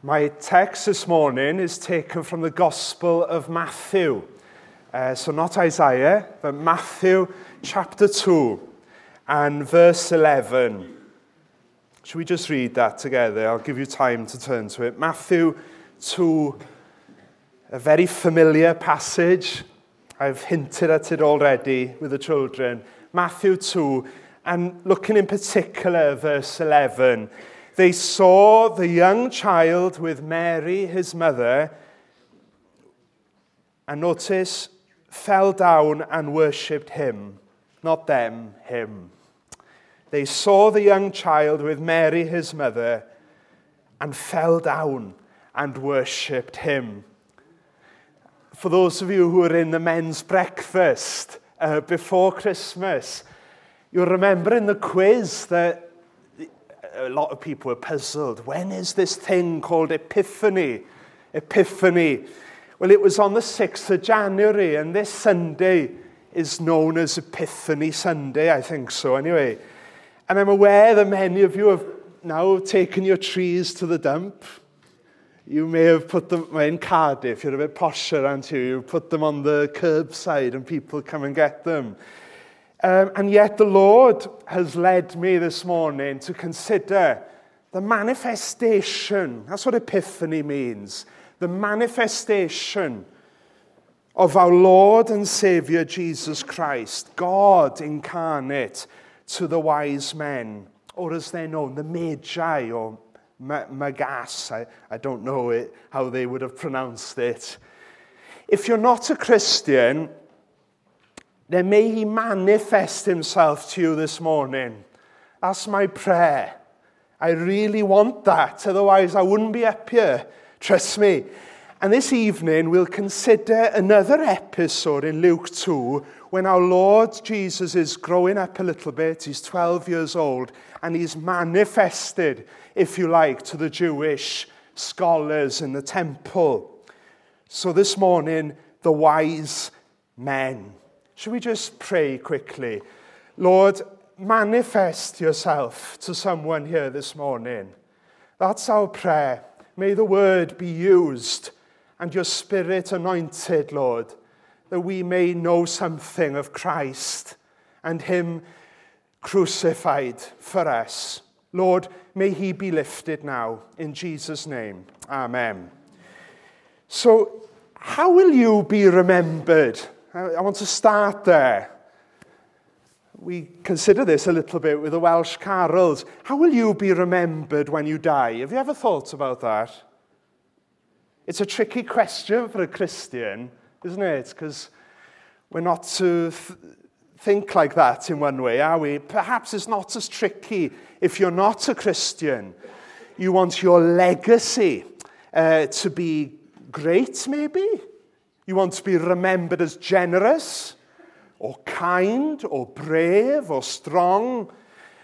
My text this morning is taken from the Gospel of Matthew. Uh, so not Isaiah, but Matthew chapter 2 and verse 11. Should we just read that together? I'll give you time to turn to it. Matthew 2, a very familiar passage. I've hinted at it already with the children. Matthew 2, and looking in particular verse 11. They saw the young child with Mary, his mother, and notice, fell down and worshipped him. Not them, him. They saw the young child with Mary, his mother, and fell down and worshipped him. For those of you who were in the men's breakfast uh, before Christmas, you'll remember in the quiz that a lot of people were puzzled. When is this thing called Epiphany? Epiphany. Well, it was on the 6th of January, and this Sunday is known as Epiphany Sunday, I think so, anyway. And I'm aware that many of you have now taken your trees to the dump. You may have put them in Cardiff, you're a bit posher, aren't you? You put them on the curbside and people come and get them. Um, and yet, the Lord has led me this morning to consider the manifestation. That's what epiphany means the manifestation of our Lord and Saviour Jesus Christ, God incarnate to the wise men, or as they're known, the Magi or Magas. I, I don't know it, how they would have pronounced it. If you're not a Christian, then may he manifest himself to you this morning. That's my prayer. I really want that, otherwise, I wouldn't be up here. Trust me. And this evening, we'll consider another episode in Luke 2 when our Lord Jesus is growing up a little bit. He's 12 years old, and he's manifested, if you like, to the Jewish scholars in the temple. So this morning, the wise men. Should we just pray quickly? Lord, manifest yourself to someone here this morning. That's our prayer. May the word be used and your spirit anointed, Lord, that we may know something of Christ and him crucified for us. Lord, may he be lifted now in Jesus' name. Amen. So, how will you be remembered? I, want to start there. We consider this a little bit with the Welsh carols. How will you be remembered when you die? Have you ever thought about that? It's a tricky question for a Christian, isn't it? Because we're not to th think like that in one way, are we? Perhaps it's not as tricky if you're not a Christian. You want your legacy uh, to be great, maybe? You want to be remembered as generous or kind or brave or strong.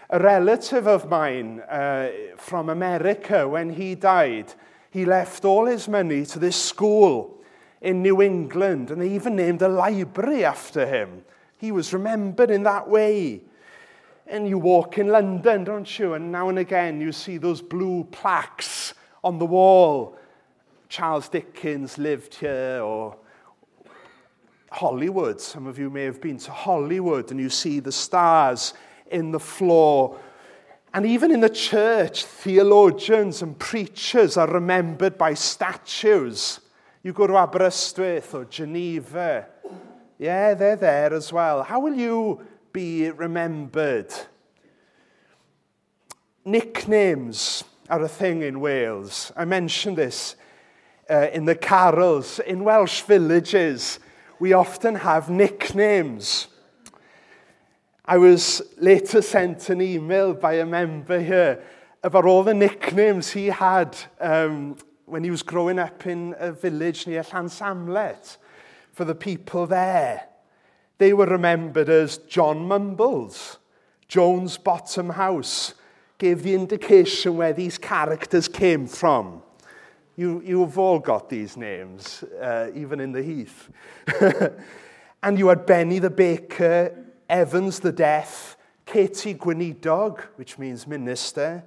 A relative of mine uh, from America, when he died, he left all his money to this school in New England, and they even named a library after him. He was remembered in that way. And you walk in London, don't you? And now and again you see those blue plaques on the wall. Charles Dickens lived here, or Hollywood. Some of you may have been to Hollywood and you see the stars in the floor. And even in the church, theologians and preachers are remembered by statues. You go to Aberystwyth or Geneva, yeah, they're there as well. How will you be remembered? Nicknames are a thing in Wales. I mentioned this uh, in the carols. In Welsh villages, we often have nicknames. I was later sent an email by a member here about all the nicknames he had um, when he was growing up in a village near Llansamlet for the people there. They were remembered as John Mumbles, Jones Bottom House, gave the indication where these characters came from. You, you've all got these names, uh, even in the heath. and you had Benny the baker, Evans the deaf, Katie Gweinidog, which means minister,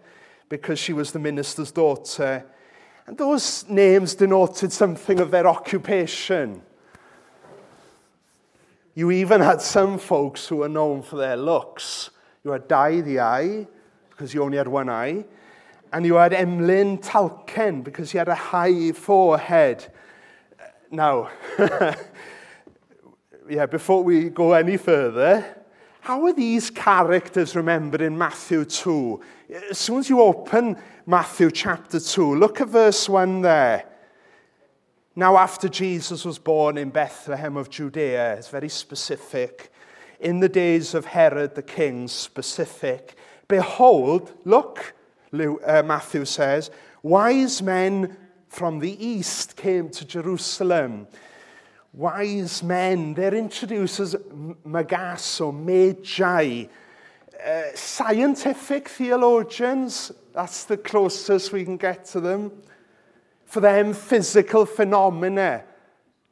because she was the minister's daughter. And those names denoted something of their occupation. You even had some folks who were known for their looks. You had Dai the eye, because you only had one eye. And you had Emlyn Talcen, because he had a high forehead. Now, yeah, before we go any further, how are these characters remembered in Matthew 2? As soon as you open Matthew chapter 2, look at verse 1 there. Now, after Jesus was born in Bethlehem of Judea, it's very specific. In the days of Herod the king, specific. Behold, look, Luke, uh, Matthew says, wise men from the east came to Jerusalem. Wise men, they're introduced as magas or magi, uh, scientific theologians, that's the closest we can get to them. For them, physical phenomena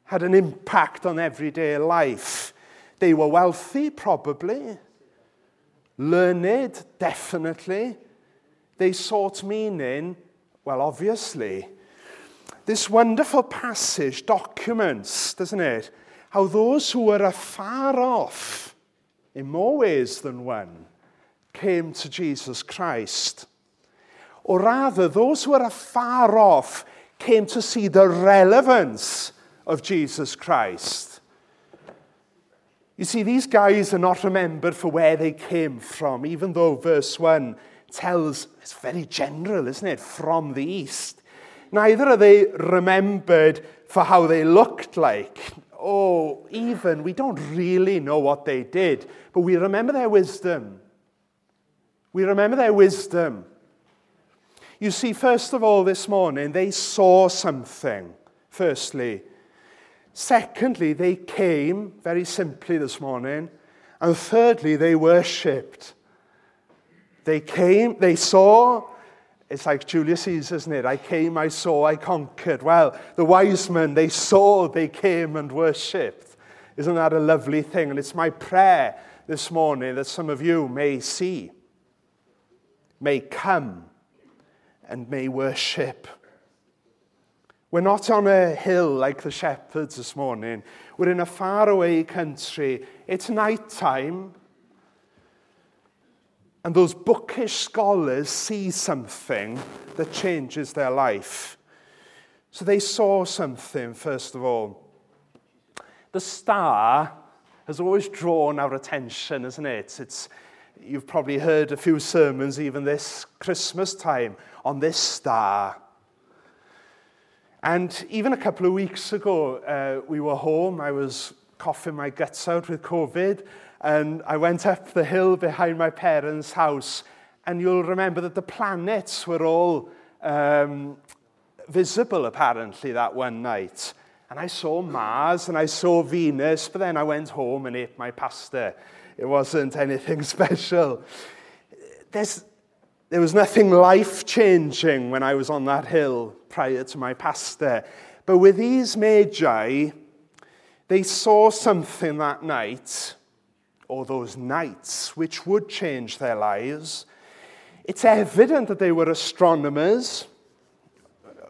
had an impact on everyday life. They were wealthy, probably, learned, definitely, They sought meaning, well, obviously this wonderful passage documents, doesn't it, how those who were afar off, in more ways than one, came to Jesus Christ. Or rather, those who were afar off came to see the relevance of Jesus Christ. You see, these guys are not remembered for where they came from, even though verse 1 tells, it's very general, isn't it, from the east. Neither are they remembered for how they looked like. Oh, even we don't really know what they did, but we remember their wisdom. We remember their wisdom. You see, first of all, this morning, they saw something, firstly. Secondly, they came, very simply this morning. And thirdly, they worshipped. They came, they saw, it's like Julius Caesar, isn't it? I came, I saw, I conquered. Well, the wise men, they saw, they came and worshipped. Isn't that a lovely thing? And it's my prayer this morning that some of you may see, may come, and may worship. We're not on a hill like the shepherds this morning. We're in a faraway country. It's night time. And those bookish scholars see something that changes their life. So they saw something, first of all. The star has always drawn our attention, isn't it? It's, you've probably heard a few sermons even this Christmas time on this star. And even a couple of weeks ago, uh, we were home. I was coughing my guts out with COVID and I went up the hill behind my parents' house, and you'll remember that the planets were all um, visible apparently that one night. And I saw Mars and I saw Venus, but then I went home and ate my pasta. It wasn't anything special. There's, there was nothing life changing when I was on that hill prior to my pasta. But with these magi, they saw something that night or those nights which would change their lives, it's evident that they were astronomers.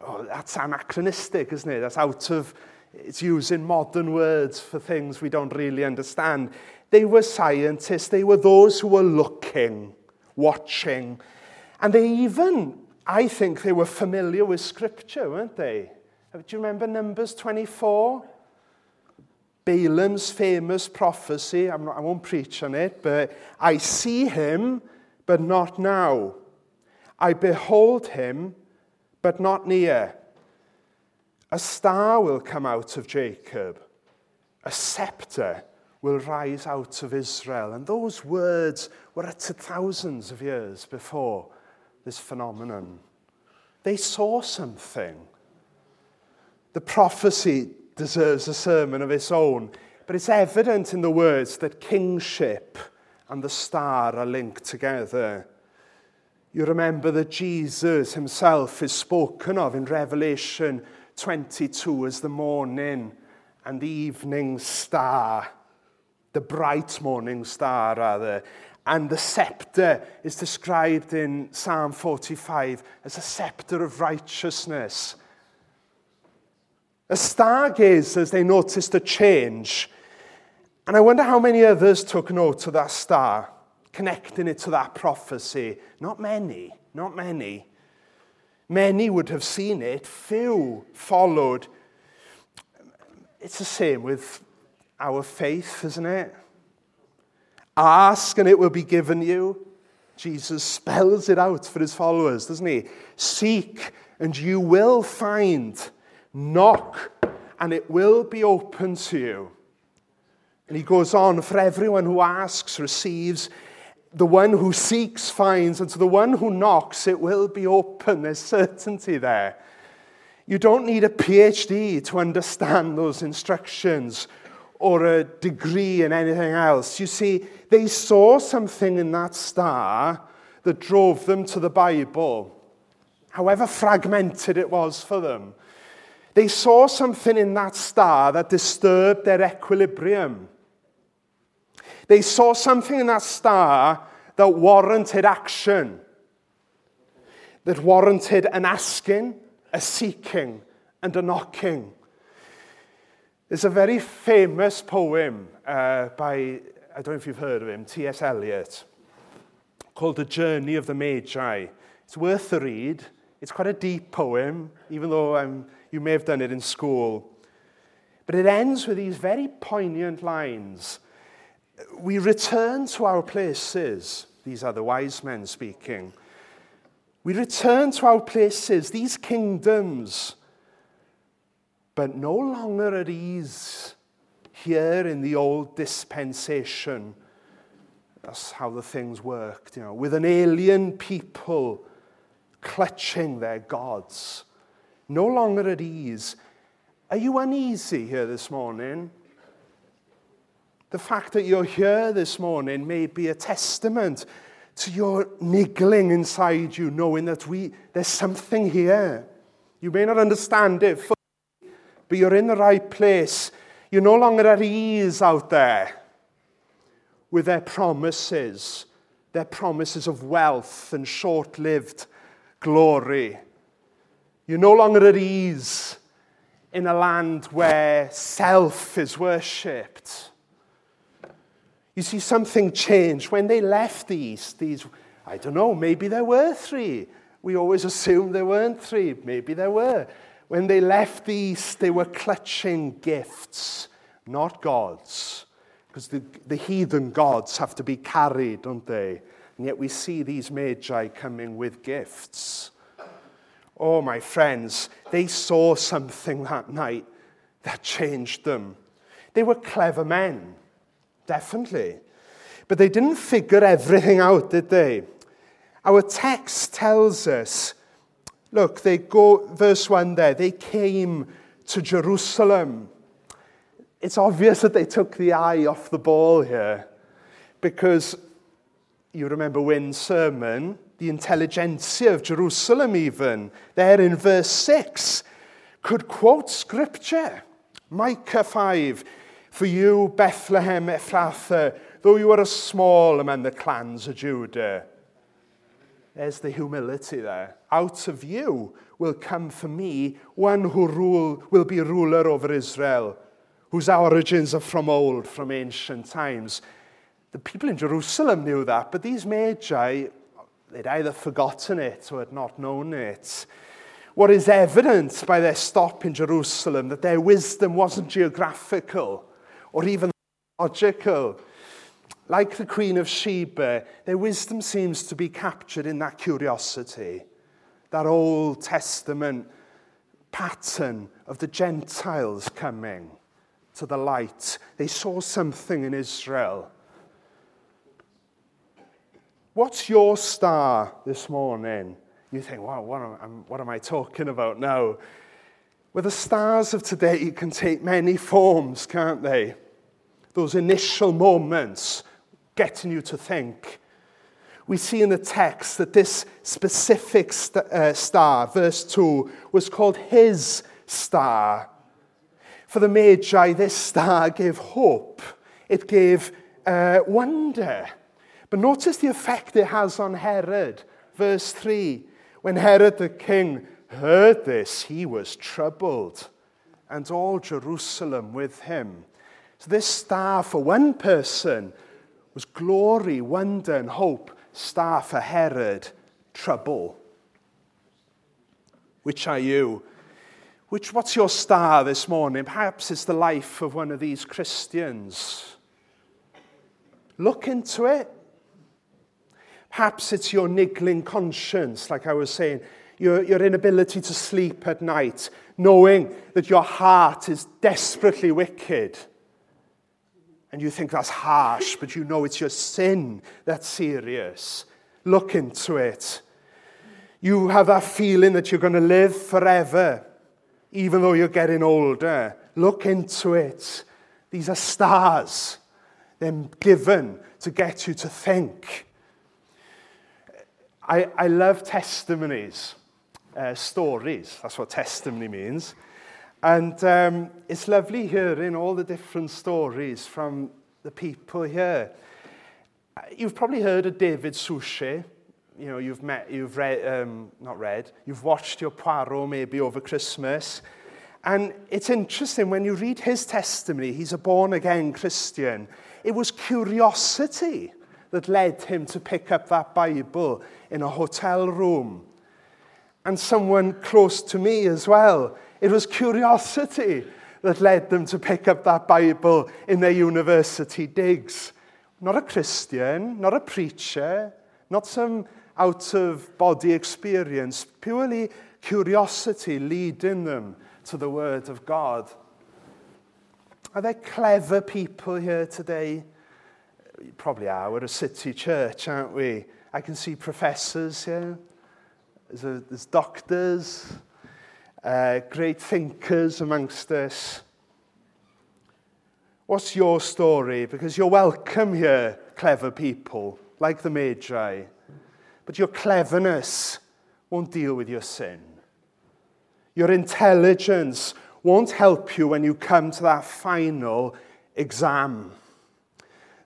Oh, that's anachronistic, isn't it? That's out of, it's using modern words for things we don't really understand. They were scientists, they were those who were looking, watching, and they even, I think, they were familiar with Scripture, weren't they? Do you remember Numbers 24? Balaam's famous prophecy. Not, i won't preach on it, but I see him, but not now. I behold him, but not near. A star will come out of Jacob, a scepter will rise out of Israel. And those words were uttered thousands of years before this phenomenon. They saw something. The prophecy deserves a sermon of its own. But it's evident in the words that kingship and the star are linked together. You remember that Jesus himself is spoken of in Revelation 22 as the morning and the evening star, the bright morning star, rather. And the scepter is described in Psalm 45 as a scepter of righteousness. As stargazers, as they noticed a change. And I wonder how many others took note of that star, connecting it to that prophecy. Not many, not many. Many would have seen it, few followed. It's the same with our faith, isn't it? Ask and it will be given you. Jesus spells it out for his followers, doesn't he? Seek and you will find. Knock and it will be open to you. And he goes on, for everyone who asks receives, the one who seeks finds, and to the one who knocks it will be open. There's certainty there. You don't need a PhD to understand those instructions or a degree in anything else. You see, they saw something in that star that drove them to the Bible, however fragmented it was for them. They saw something in that star that disturbed their equilibrium. They saw something in that star that warranted action, that warranted an asking, a seeking, and a knocking. There's a very famous poem uh, by, I don't know if you've heard of him, T.S. Eliot, called The Journey of the Magi. It's worth the read. It's quite a deep poem, even though um, you may have done it in school. But it ends with these very poignant lines. We return to our places, these are the wise men speaking. We return to our places, these kingdoms but no longer at ease here in the old dispensation. That's how the things worked, you know, with an alien people clutching their gods. No longer at ease. Are you uneasy here this morning? The fact that you're here this morning may be a testament to your niggling inside you, knowing that we, there's something here. You may not understand it but you're in the right place. You're no longer at ease out there with their promises, their promises of wealth and short lived glory. You're no longer at ease in a land where self is worshipped. You see, something changed. When they left the East, these, I don't know, maybe there were three. We always assumed there weren't three. Maybe there were. When they left the East, they were clutching gifts, not gods. Because the, the heathen gods have to be carried, don't they? And yet we see these magi coming with gifts. Oh, my friends, they saw something that night that changed them. They were clever men, definitely. But they didn't figure everything out, did they? Our text tells us Look, they go, verse 1 there, they came to Jerusalem. It's obvious that they took the eye off the ball here because you remember Wynn's sermon, the intelligentsia of Jerusalem, even, there in verse 6, could quote scripture. Micah 5 For you, Bethlehem Ephrathah, though you are a small among the clans of Judah, there's the humility there. Out of you will come for me one who rule, will be ruler over Israel, whose origins are from old, from ancient times. The people in Jerusalem knew that, but these magi, they'd either forgotten it or had not known it. What is evident by their stop in Jerusalem, that their wisdom wasn't geographical or even logical, like the Queen of Sheba, their wisdom seems to be captured in that curiosity, that Old Testament pattern of the Gentiles coming to the light. They saw something in Israel. What's your star this morning? You think, wow, what am, what am I talking about now? Well, the stars of today can take many forms, can't they? Those initial moments getting you to think. We see in the text that this specific st- uh, star, verse 2, was called his star. For the Magi, this star gave hope, it gave uh, wonder. But notice the effect it has on Herod. Verse 3 When Herod the king heard this, he was troubled, and all Jerusalem with him. So, this star for one person was glory, wonder, and hope. Star for Herod, trouble. Which are you? Which, what's your star this morning? Perhaps it's the life of one of these Christians. Look into it. Perhaps it's your niggling conscience, like I was saying, your, your inability to sleep at night, knowing that your heart is desperately wicked. And you think that's harsh, but you know it's your sin that's serious. Look into it. You have that feeling that you're going to live forever, even though you're getting older. Look into it. These are stars. They're given to get you to think. I, I love testimonies, uh, stories. That's what testimony means. And um, it's lovely hearing all the different stories from the people here. You've probably heard of David Suchet. You know, you've met, you've read, um, not read, you've watched your Poirot maybe over Christmas. And it's interesting when you read his testimony, he's a born again Christian. It was curiosity that led him to pick up that Bible in a hotel room. And someone close to me as well. It was curiosity that led them to pick up that Bible in their university digs. Not a Christian, not a preacher, not some out of body experience, purely curiosity leading them to the Word of God. Are there clever people here today? Probably are. We're a city church, aren't we? I can see professors here. There's, a, there's doctors, uh, great thinkers amongst us. What's your story? Because you're welcome here, clever people, like the Magi. But your cleverness won't deal with your sin. Your intelligence won't help you when you come to that final exam.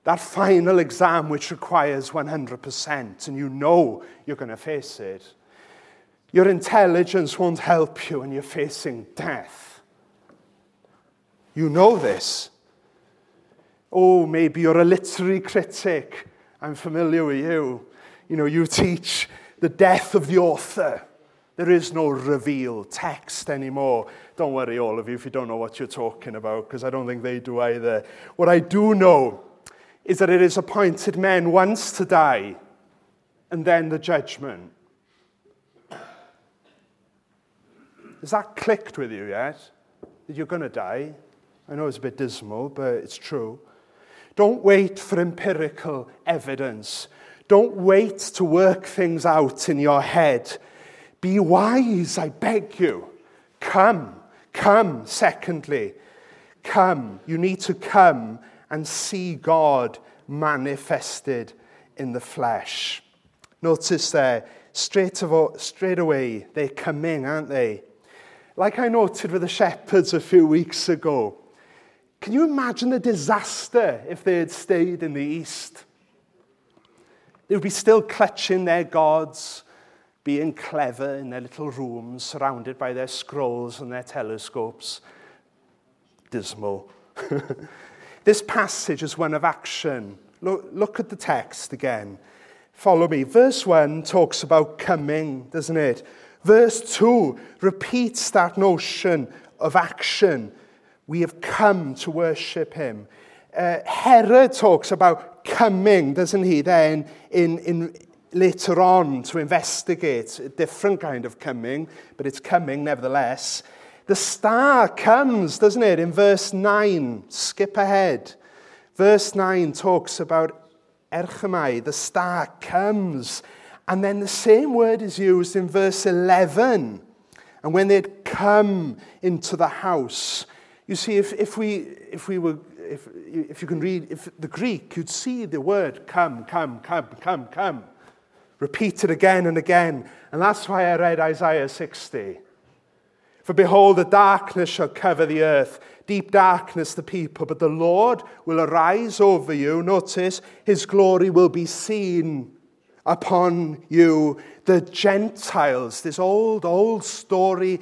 That final exam which requires 100%, and you know you're going to face it. Your intelligence won't help you when you're facing death. You know this. Oh, maybe you're a literary critic. I'm familiar with you. You know, you teach the death of the author. There is no reveal text anymore. Don't worry, all of you, if you don't know what you're talking about, because I don't think they do either. What I do know is that it is appointed men once to die and then the judgment. Has that clicked with you yet? That you're going to die? I know it's a bit dismal, but it's true. Don't wait for empirical evidence. Don't wait to work things out in your head. Be wise, I beg you. Come, come, secondly. Come. You need to come and see God manifested in the flesh. Notice there, straight, straight away, they're coming, aren't they? Like I noted with the shepherds a few weeks ago, can you imagine the disaster if they had stayed in the east? They would be still clutching their gods, being clever in their little rooms, surrounded by their scrolls and their telescopes. Dismal. this passage is one of action. Look, look at the text again. Follow me. Verse 1 talks about coming, doesn't it? Verse 2 repeats that notion of action. We have come to worship him. Uh, Herod talks about coming, doesn't he, then in, in, later on to investigate a different kind of coming, but it's coming nevertheless. The star comes, doesn't it, in verse 9. Skip ahead. Verse 9 talks about Erchomai, the star comes and then the same word is used in verse 11. And when they'd come into the house, you see, if, if, we, if we were, if, if you can read if the Greek, you'd see the word come, come, come, come, come, repeated again and again. And that's why I read Isaiah 60. For behold, the darkness shall cover the earth, deep darkness the people, but the Lord will arise over you. Notice, his glory will be seen upon you. The Gentiles, this old, old story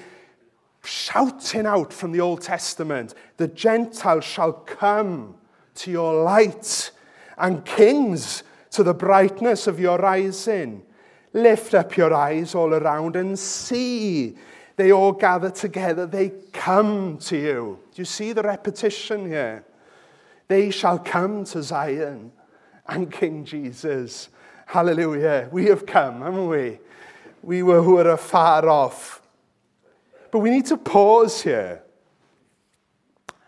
shouting out from the Old Testament, the Gentiles shall come to your light, and kings to the brightness of your rising. Lift up your eyes all around and see They all gather together. They come to you. Do you see the repetition here? They shall come to Zion and King Jesus. Hallelujah. We have come, haven't we? We were who were afar off. But we need to pause here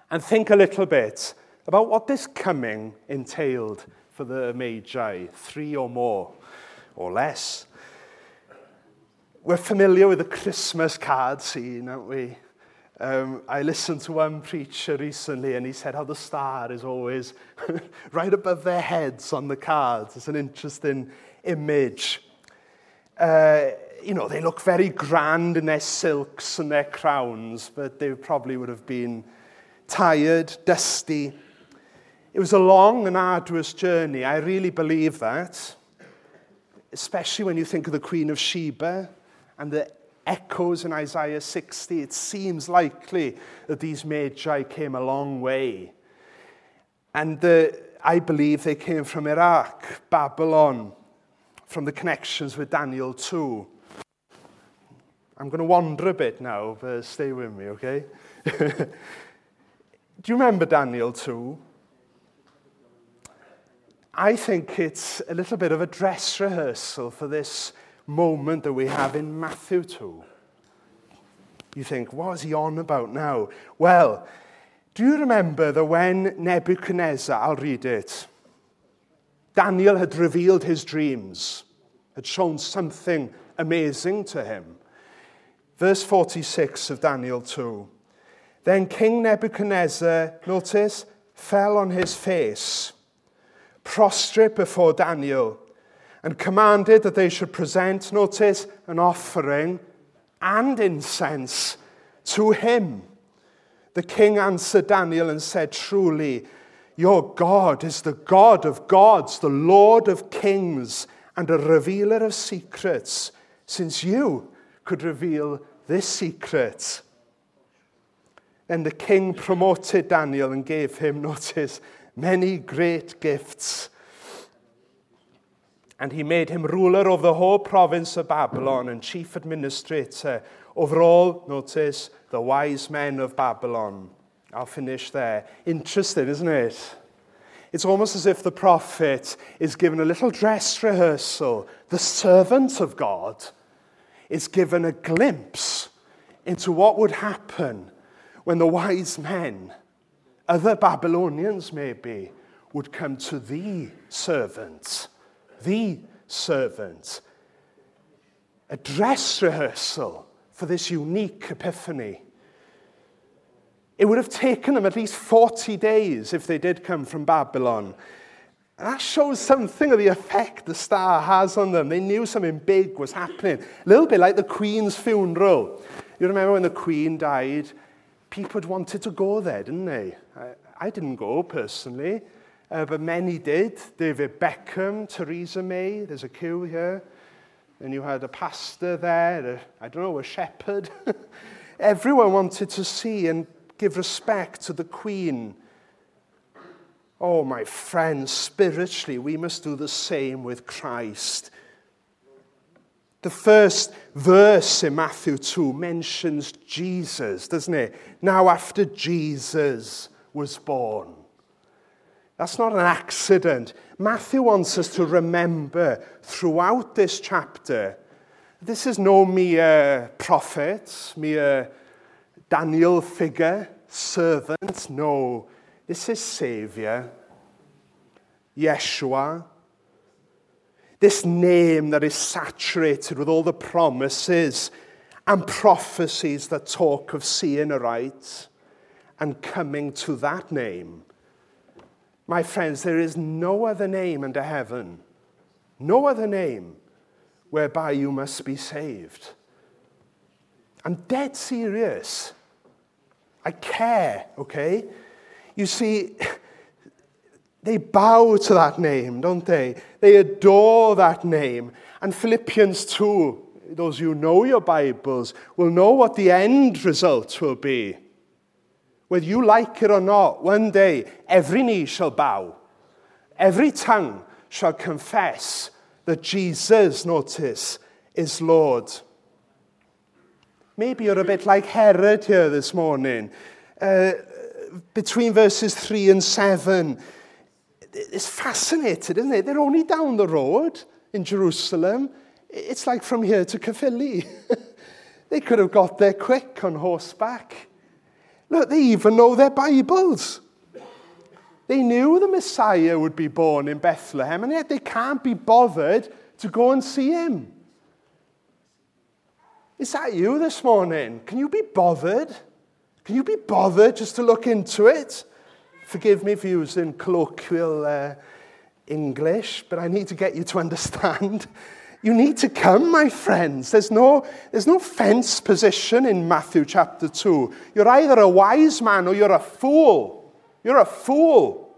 and think a little bit about what this coming entailed for the Magi, three or more or less we're familiar with the Christmas card scene, aren't we? Um, I listened to one preacher recently and he said how the star is always right above their heads on the cards. It's an interesting image. Uh, you know, they look very grand in their silks and their crowns, but they probably would have been tired, dusty. It was a long and arduous journey. I really believe that, especially when you think of the Queen of Sheba and the echoes in Isaiah 60, it seems likely that these Magi came a long way. And the, I believe they came from Iraq, Babylon, from the connections with Daniel 2. I'm going to wander a bit now, but stay with me, okay? Do you remember Daniel 2? I think it's a little bit of a dress rehearsal for this moment that we have in Matthew 2. You think, what is he on about now? Well, do you remember that when Nebuchadnezzar, I'll read it, Daniel had revealed his dreams, had shown something amazing to him. Verse 46 of Daniel 2. Then King Nebuchadnezzar, notice, fell on his face, prostrate before Daniel and commanded that they should present, notice, an offering and incense to him. The king answered Daniel and said, Truly, your God is the God of gods, the Lord of kings, and a revealer of secrets, since you could reveal this secret. Then the king promoted Daniel and gave him, notice, many great gifts and he made him ruler of the whole province of Babylon and chief administrator over all, notice, the wise men of Babylon. I'll finish there. Interesting, isn't it? It's almost as if the prophet is given a little dress rehearsal. The servant of God is given a glimpse into what would happen when the wise men, other Babylonians maybe, would come to the servant the servant. A dress rehearsal for this unique epiphany. It would have taken them at least 40 days if they did come from Babylon. And that shows something of the effect the star has on them. They knew something big was happening. A little bit like the Queen's funeral. You remember when the Queen died, people had wanted to go there, didn't they? I, I didn't go personally. Uh, but many did. David Beckham, Theresa May, there's a queue here. And you had a pastor there, I don't know, a shepherd. Everyone wanted to see and give respect to the Queen. Oh, my friends, spiritually, we must do the same with Christ. The first verse in Matthew 2 mentions Jesus, doesn't it? Now, after Jesus was born. That's not an accident. Matthew wants us to remember throughout this chapter this is no mere prophet, mere Daniel figure, servant. No, this is Saviour, Yeshua. This name that is saturated with all the promises and prophecies that talk of seeing aright and coming to that name my friends, there is no other name under heaven, no other name whereby you must be saved. I'm dead serious. I care, okay? You see, they bow to that name, don't they? They adore that name. And Philippians 2, those who know your Bibles, will know what the end result will be. Whether you like it or not, one day every knee shall bow, every tongue shall confess that Jesus, notice, is Lord. Maybe you're a bit like Herod here this morning. Uh, between verses 3 and 7, it's fascinating, isn't it? They're only down the road in Jerusalem. It's like from here to Caerphilly. they could have got there quick on horseback. Look, they even know their Bibles. They knew the Messiah would be born in Bethlehem, and yet they can't be bothered to go and see him. Is that you this morning? Can you be bothered? Can you be bothered just to look into it? Forgive me for using colloquial uh, English, but I need to get you to understand. You need to come, my friends. There's no, there's no fence position in Matthew chapter 2. You're either a wise man or you're a fool. You're a fool.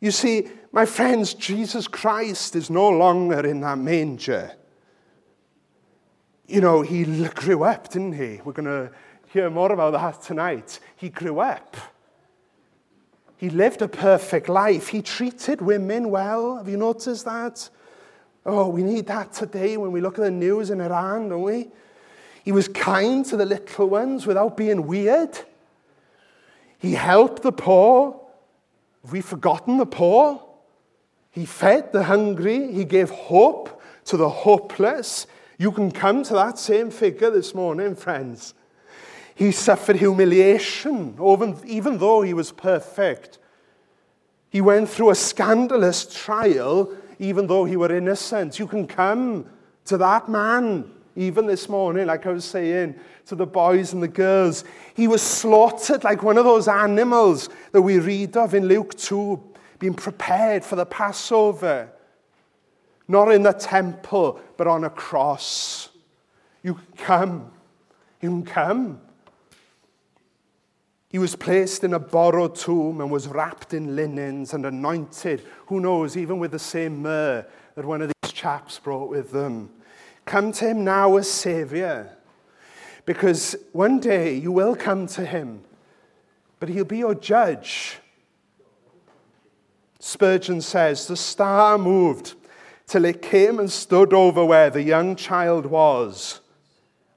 You see, my friends, Jesus Christ is no longer in that manger. You know, he grew up, didn't he? We're going to hear more about that tonight. He grew up. He lived a perfect life. He treated women well. Have you noticed that? Oh, we need that today when we look at the news in Iran, don't we? He was kind to the little ones without being weird. He helped the poor. Have we forgotten the poor? He fed the hungry. He gave hope to the hopeless. You can come to that same figure this morning, friends. He suffered humiliation, even though he was perfect. He went through a scandalous trial even though he were innocent. You can come to that man, even this morning, like I was saying, to the boys and the girls. He was slaughtered like one of those animals that we read of in Luke 2, being prepared for the Passover. Not in the temple, but on a cross. You can come. You can come. He was placed in a borrowed tomb and was wrapped in linens and anointed, who knows, even with the same myrrh that one of these chaps brought with them. Come to him now as Saviour, because one day you will come to him, but he'll be your judge. Spurgeon says, The star moved till it came and stood over where the young child was.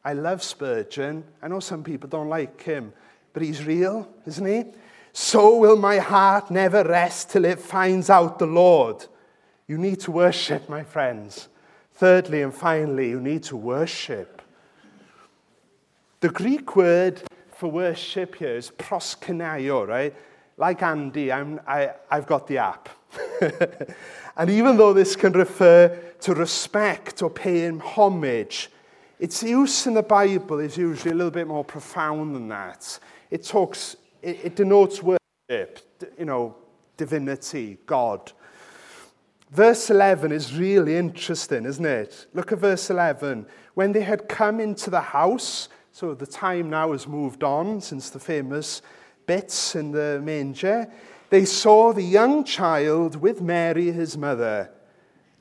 I love Spurgeon. I know some people don't like him but he's real, isn't he? So will my heart never rest till it finds out the Lord. You need to worship, my friends. Thirdly and finally, you need to worship. The Greek word for worship here is proskuneo, right? Like Andy, I'm, I, I've got the app. and even though this can refer to respect or paying homage, its use in the Bible is usually a little bit more profound than that it talks, it, it denotes worship, you know, divinity, God. Verse 11 is really interesting, isn't it? Look at verse 11. When they had come into the house, so the time now has moved on since the famous bits in the manger, they saw the young child with Mary, his mother.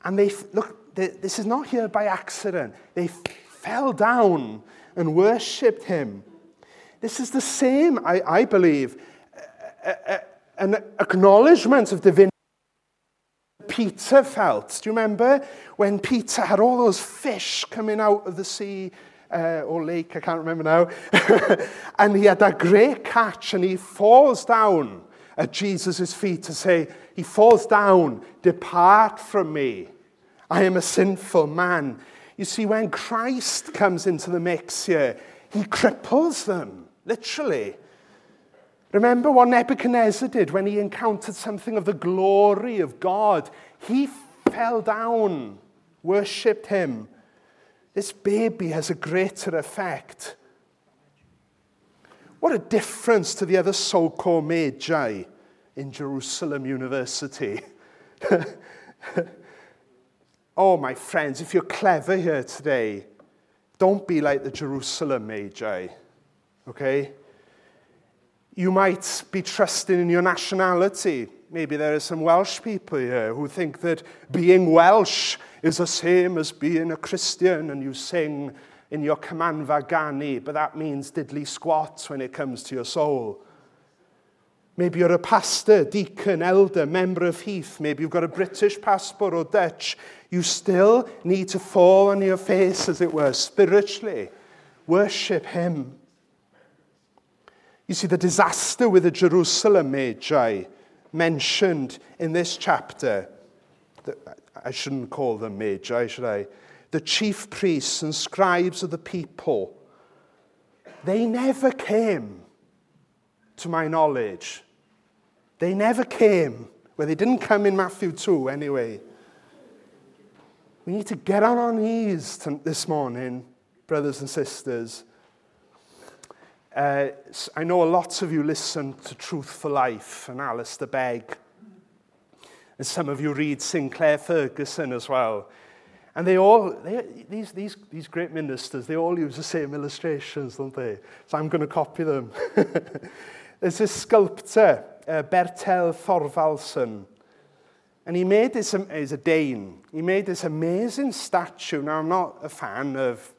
And they, look, they, this is not here by accident. They fell down and worshipped him. This is the same, I, I believe, an acknowledgement of divinity. Peter felt. Do you remember when Peter had all those fish coming out of the sea uh, or lake? I can't remember now. and he had that great catch and he falls down at Jesus' feet to say, He falls down, Depart from me. I am a sinful man. You see, when Christ comes into the mix here, he cripples them. Literally. Remember what Nebuchadnezzar did when he encountered something of the glory of God? He fell down, worshipped him. This baby has a greater effect. What a difference to the other so called magi in Jerusalem University. oh, my friends, if you're clever here today, Don't be like the Jerusalem Magi, okay? You might be trusting in your nationality. Maybe there are some Welsh people here who think that being Welsh is the same as being a Christian and you sing in your Cymanfa Ganu, but that means diddly squat when it comes to your soul. Maybe you're a pastor, deacon, elder, member of Heath. Maybe you've got a British passport or Dutch. You still need to fall on your face, as it were, spiritually. Worship Him. You see, the disaster with the Jerusalem Magi mentioned in this chapter, I shouldn't call them Magi, should I? The chief priests and scribes of the people, they never came, to my knowledge, they never came. Well, they didn't come in Matthew 2 anyway. We need to get on our knees this morning, brothers and sisters. Uh, I know a lot of you listen to Truth for Life and Alistair Begg. And some of you read Sinclair Ferguson as well. And they all, they, these, these, these great ministers, they all use the same illustrations, don't they? So I'm going to copy them. There's this sculptor, uh, Bertel Thorvaldsen. And he made this, he's a Dane, he made this amazing statue. Now, I'm not a fan of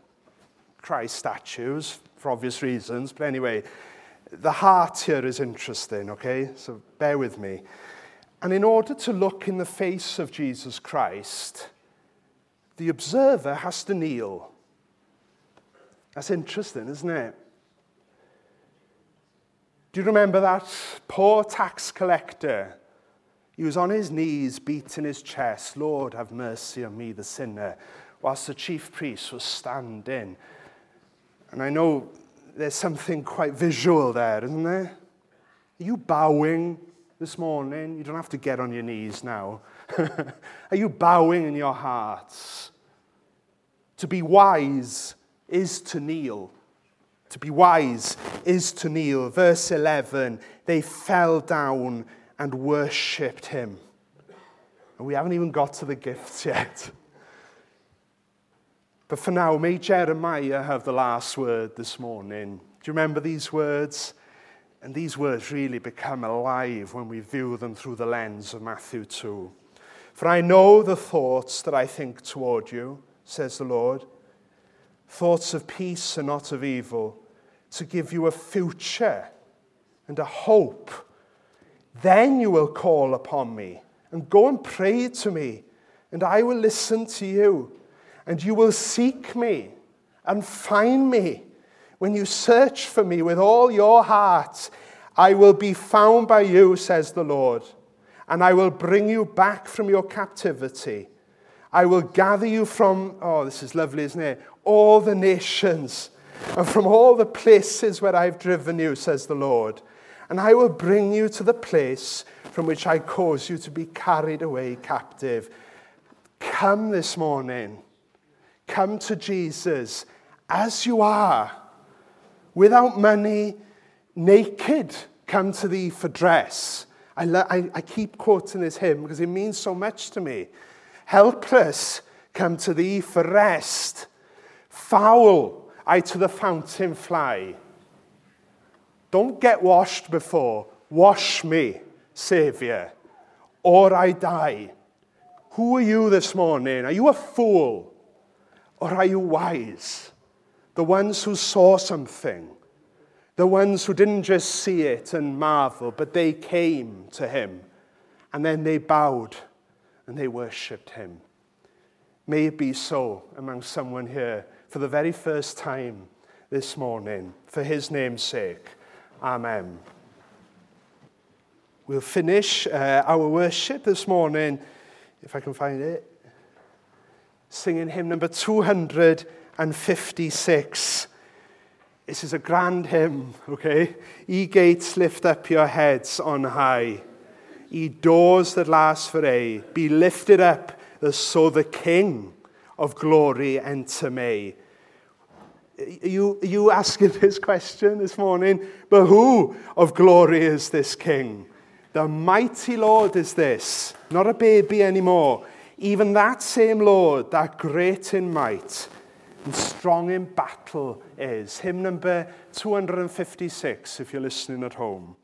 Christ statues, for obvious reasons, but anyway, the heart here is interesting, okay? So bear with me. And in order to look in the face of Jesus Christ, the observer has to kneel. That's interesting, isn't it? Do you remember that poor tax collector? He was on his knees, beating his chest, Lord, have mercy on me, the sinner, whilst the chief priest was standing. And I know there's something quite visual there, isn't there? Are you bowing this morning? You don't have to get on your knees now. Are you bowing in your hearts? To be wise is to kneel. To be wise is to kneel. Verse 11 they fell down and worshipped him. And we haven't even got to the gifts yet. But for now, may Jeremiah uh, have the last word this morning. Do you remember these words? And these words really become alive when we view them through the lens of Matthew 2. For I know the thoughts that I think toward you, says the Lord thoughts of peace and not of evil, to give you a future and a hope. Then you will call upon me and go and pray to me, and I will listen to you. And you will seek me and find me. When you search for me with all your heart, I will be found by you, says the Lord, and I will bring you back from your captivity. I will gather you from, oh, this is lovely, isn't it? All the nations and from all the places where I've driven you, says the Lord. And I will bring you to the place from which I caused you to be carried away captive. Come this morning. Come to Jesus as you are, without money, naked. Come to thee for dress. I, lo- I, I keep quoting this hymn because it means so much to me. Helpless, come to thee for rest. Foul, I to the fountain fly. Don't get washed before. Wash me, Saviour, or I die. Who are you this morning? Are you a fool? Or are you wise? The ones who saw something. The ones who didn't just see it and marvel, but they came to him and then they bowed and they worshipped him. May it be so among someone here for the very first time this morning, for his name's sake. Amen. We'll finish uh, our worship this morning, if I can find it, singing hymn number 256. This is a grand hymn, okay? Ye gates, lift up your heads on high. Ye doors that last for aye, be lifted up, so the King of glory enter may. You, you asking this question this morning? But who of glory is this king? The mighty Lord is this, not a baby anymore. Even that same Lord, that great in might, and strong in battle is. Hymn number 256, if you're listening at home.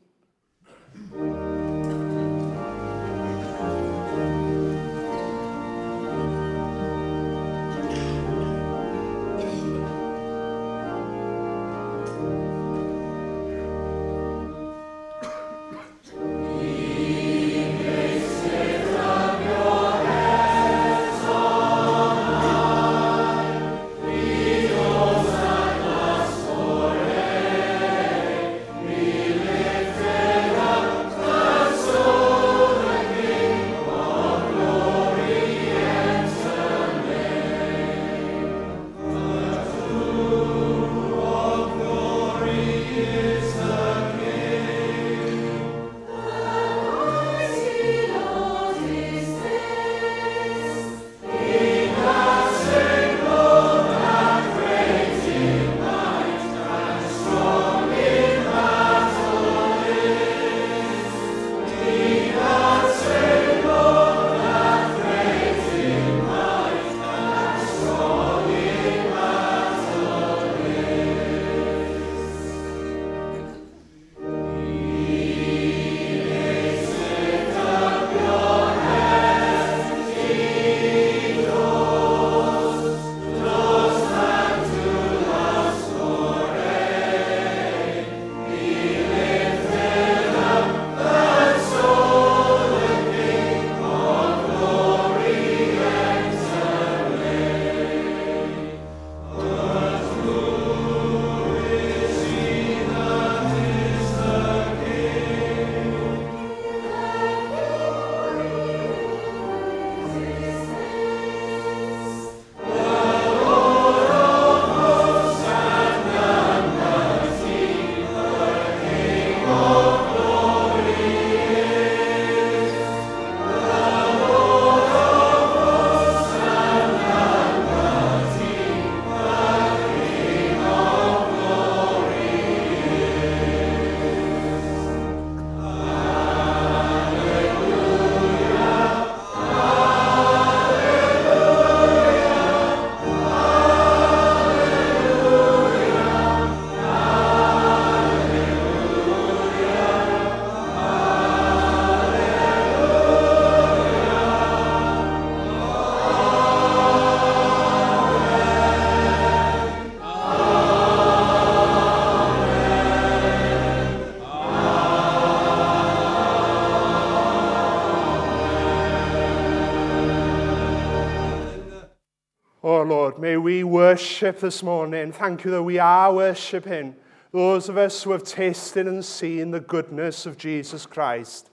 Worship this morning. Thank you that we are worshiping those of us who have tasted and seen the goodness of Jesus Christ.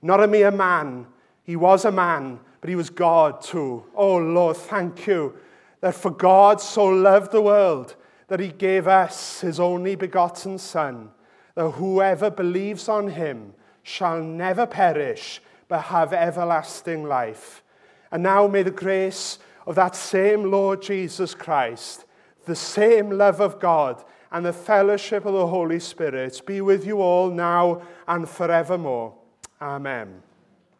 Not a mere man, he was a man, but he was God too. Oh Lord, thank you that for God so loved the world that he gave us his only begotten Son, that whoever believes on him shall never perish, but have everlasting life. And now may the grace of that same Lord Jesus Christ, the same love of God, and the fellowship of the Holy Spirit be with you all now and forevermore. Amen.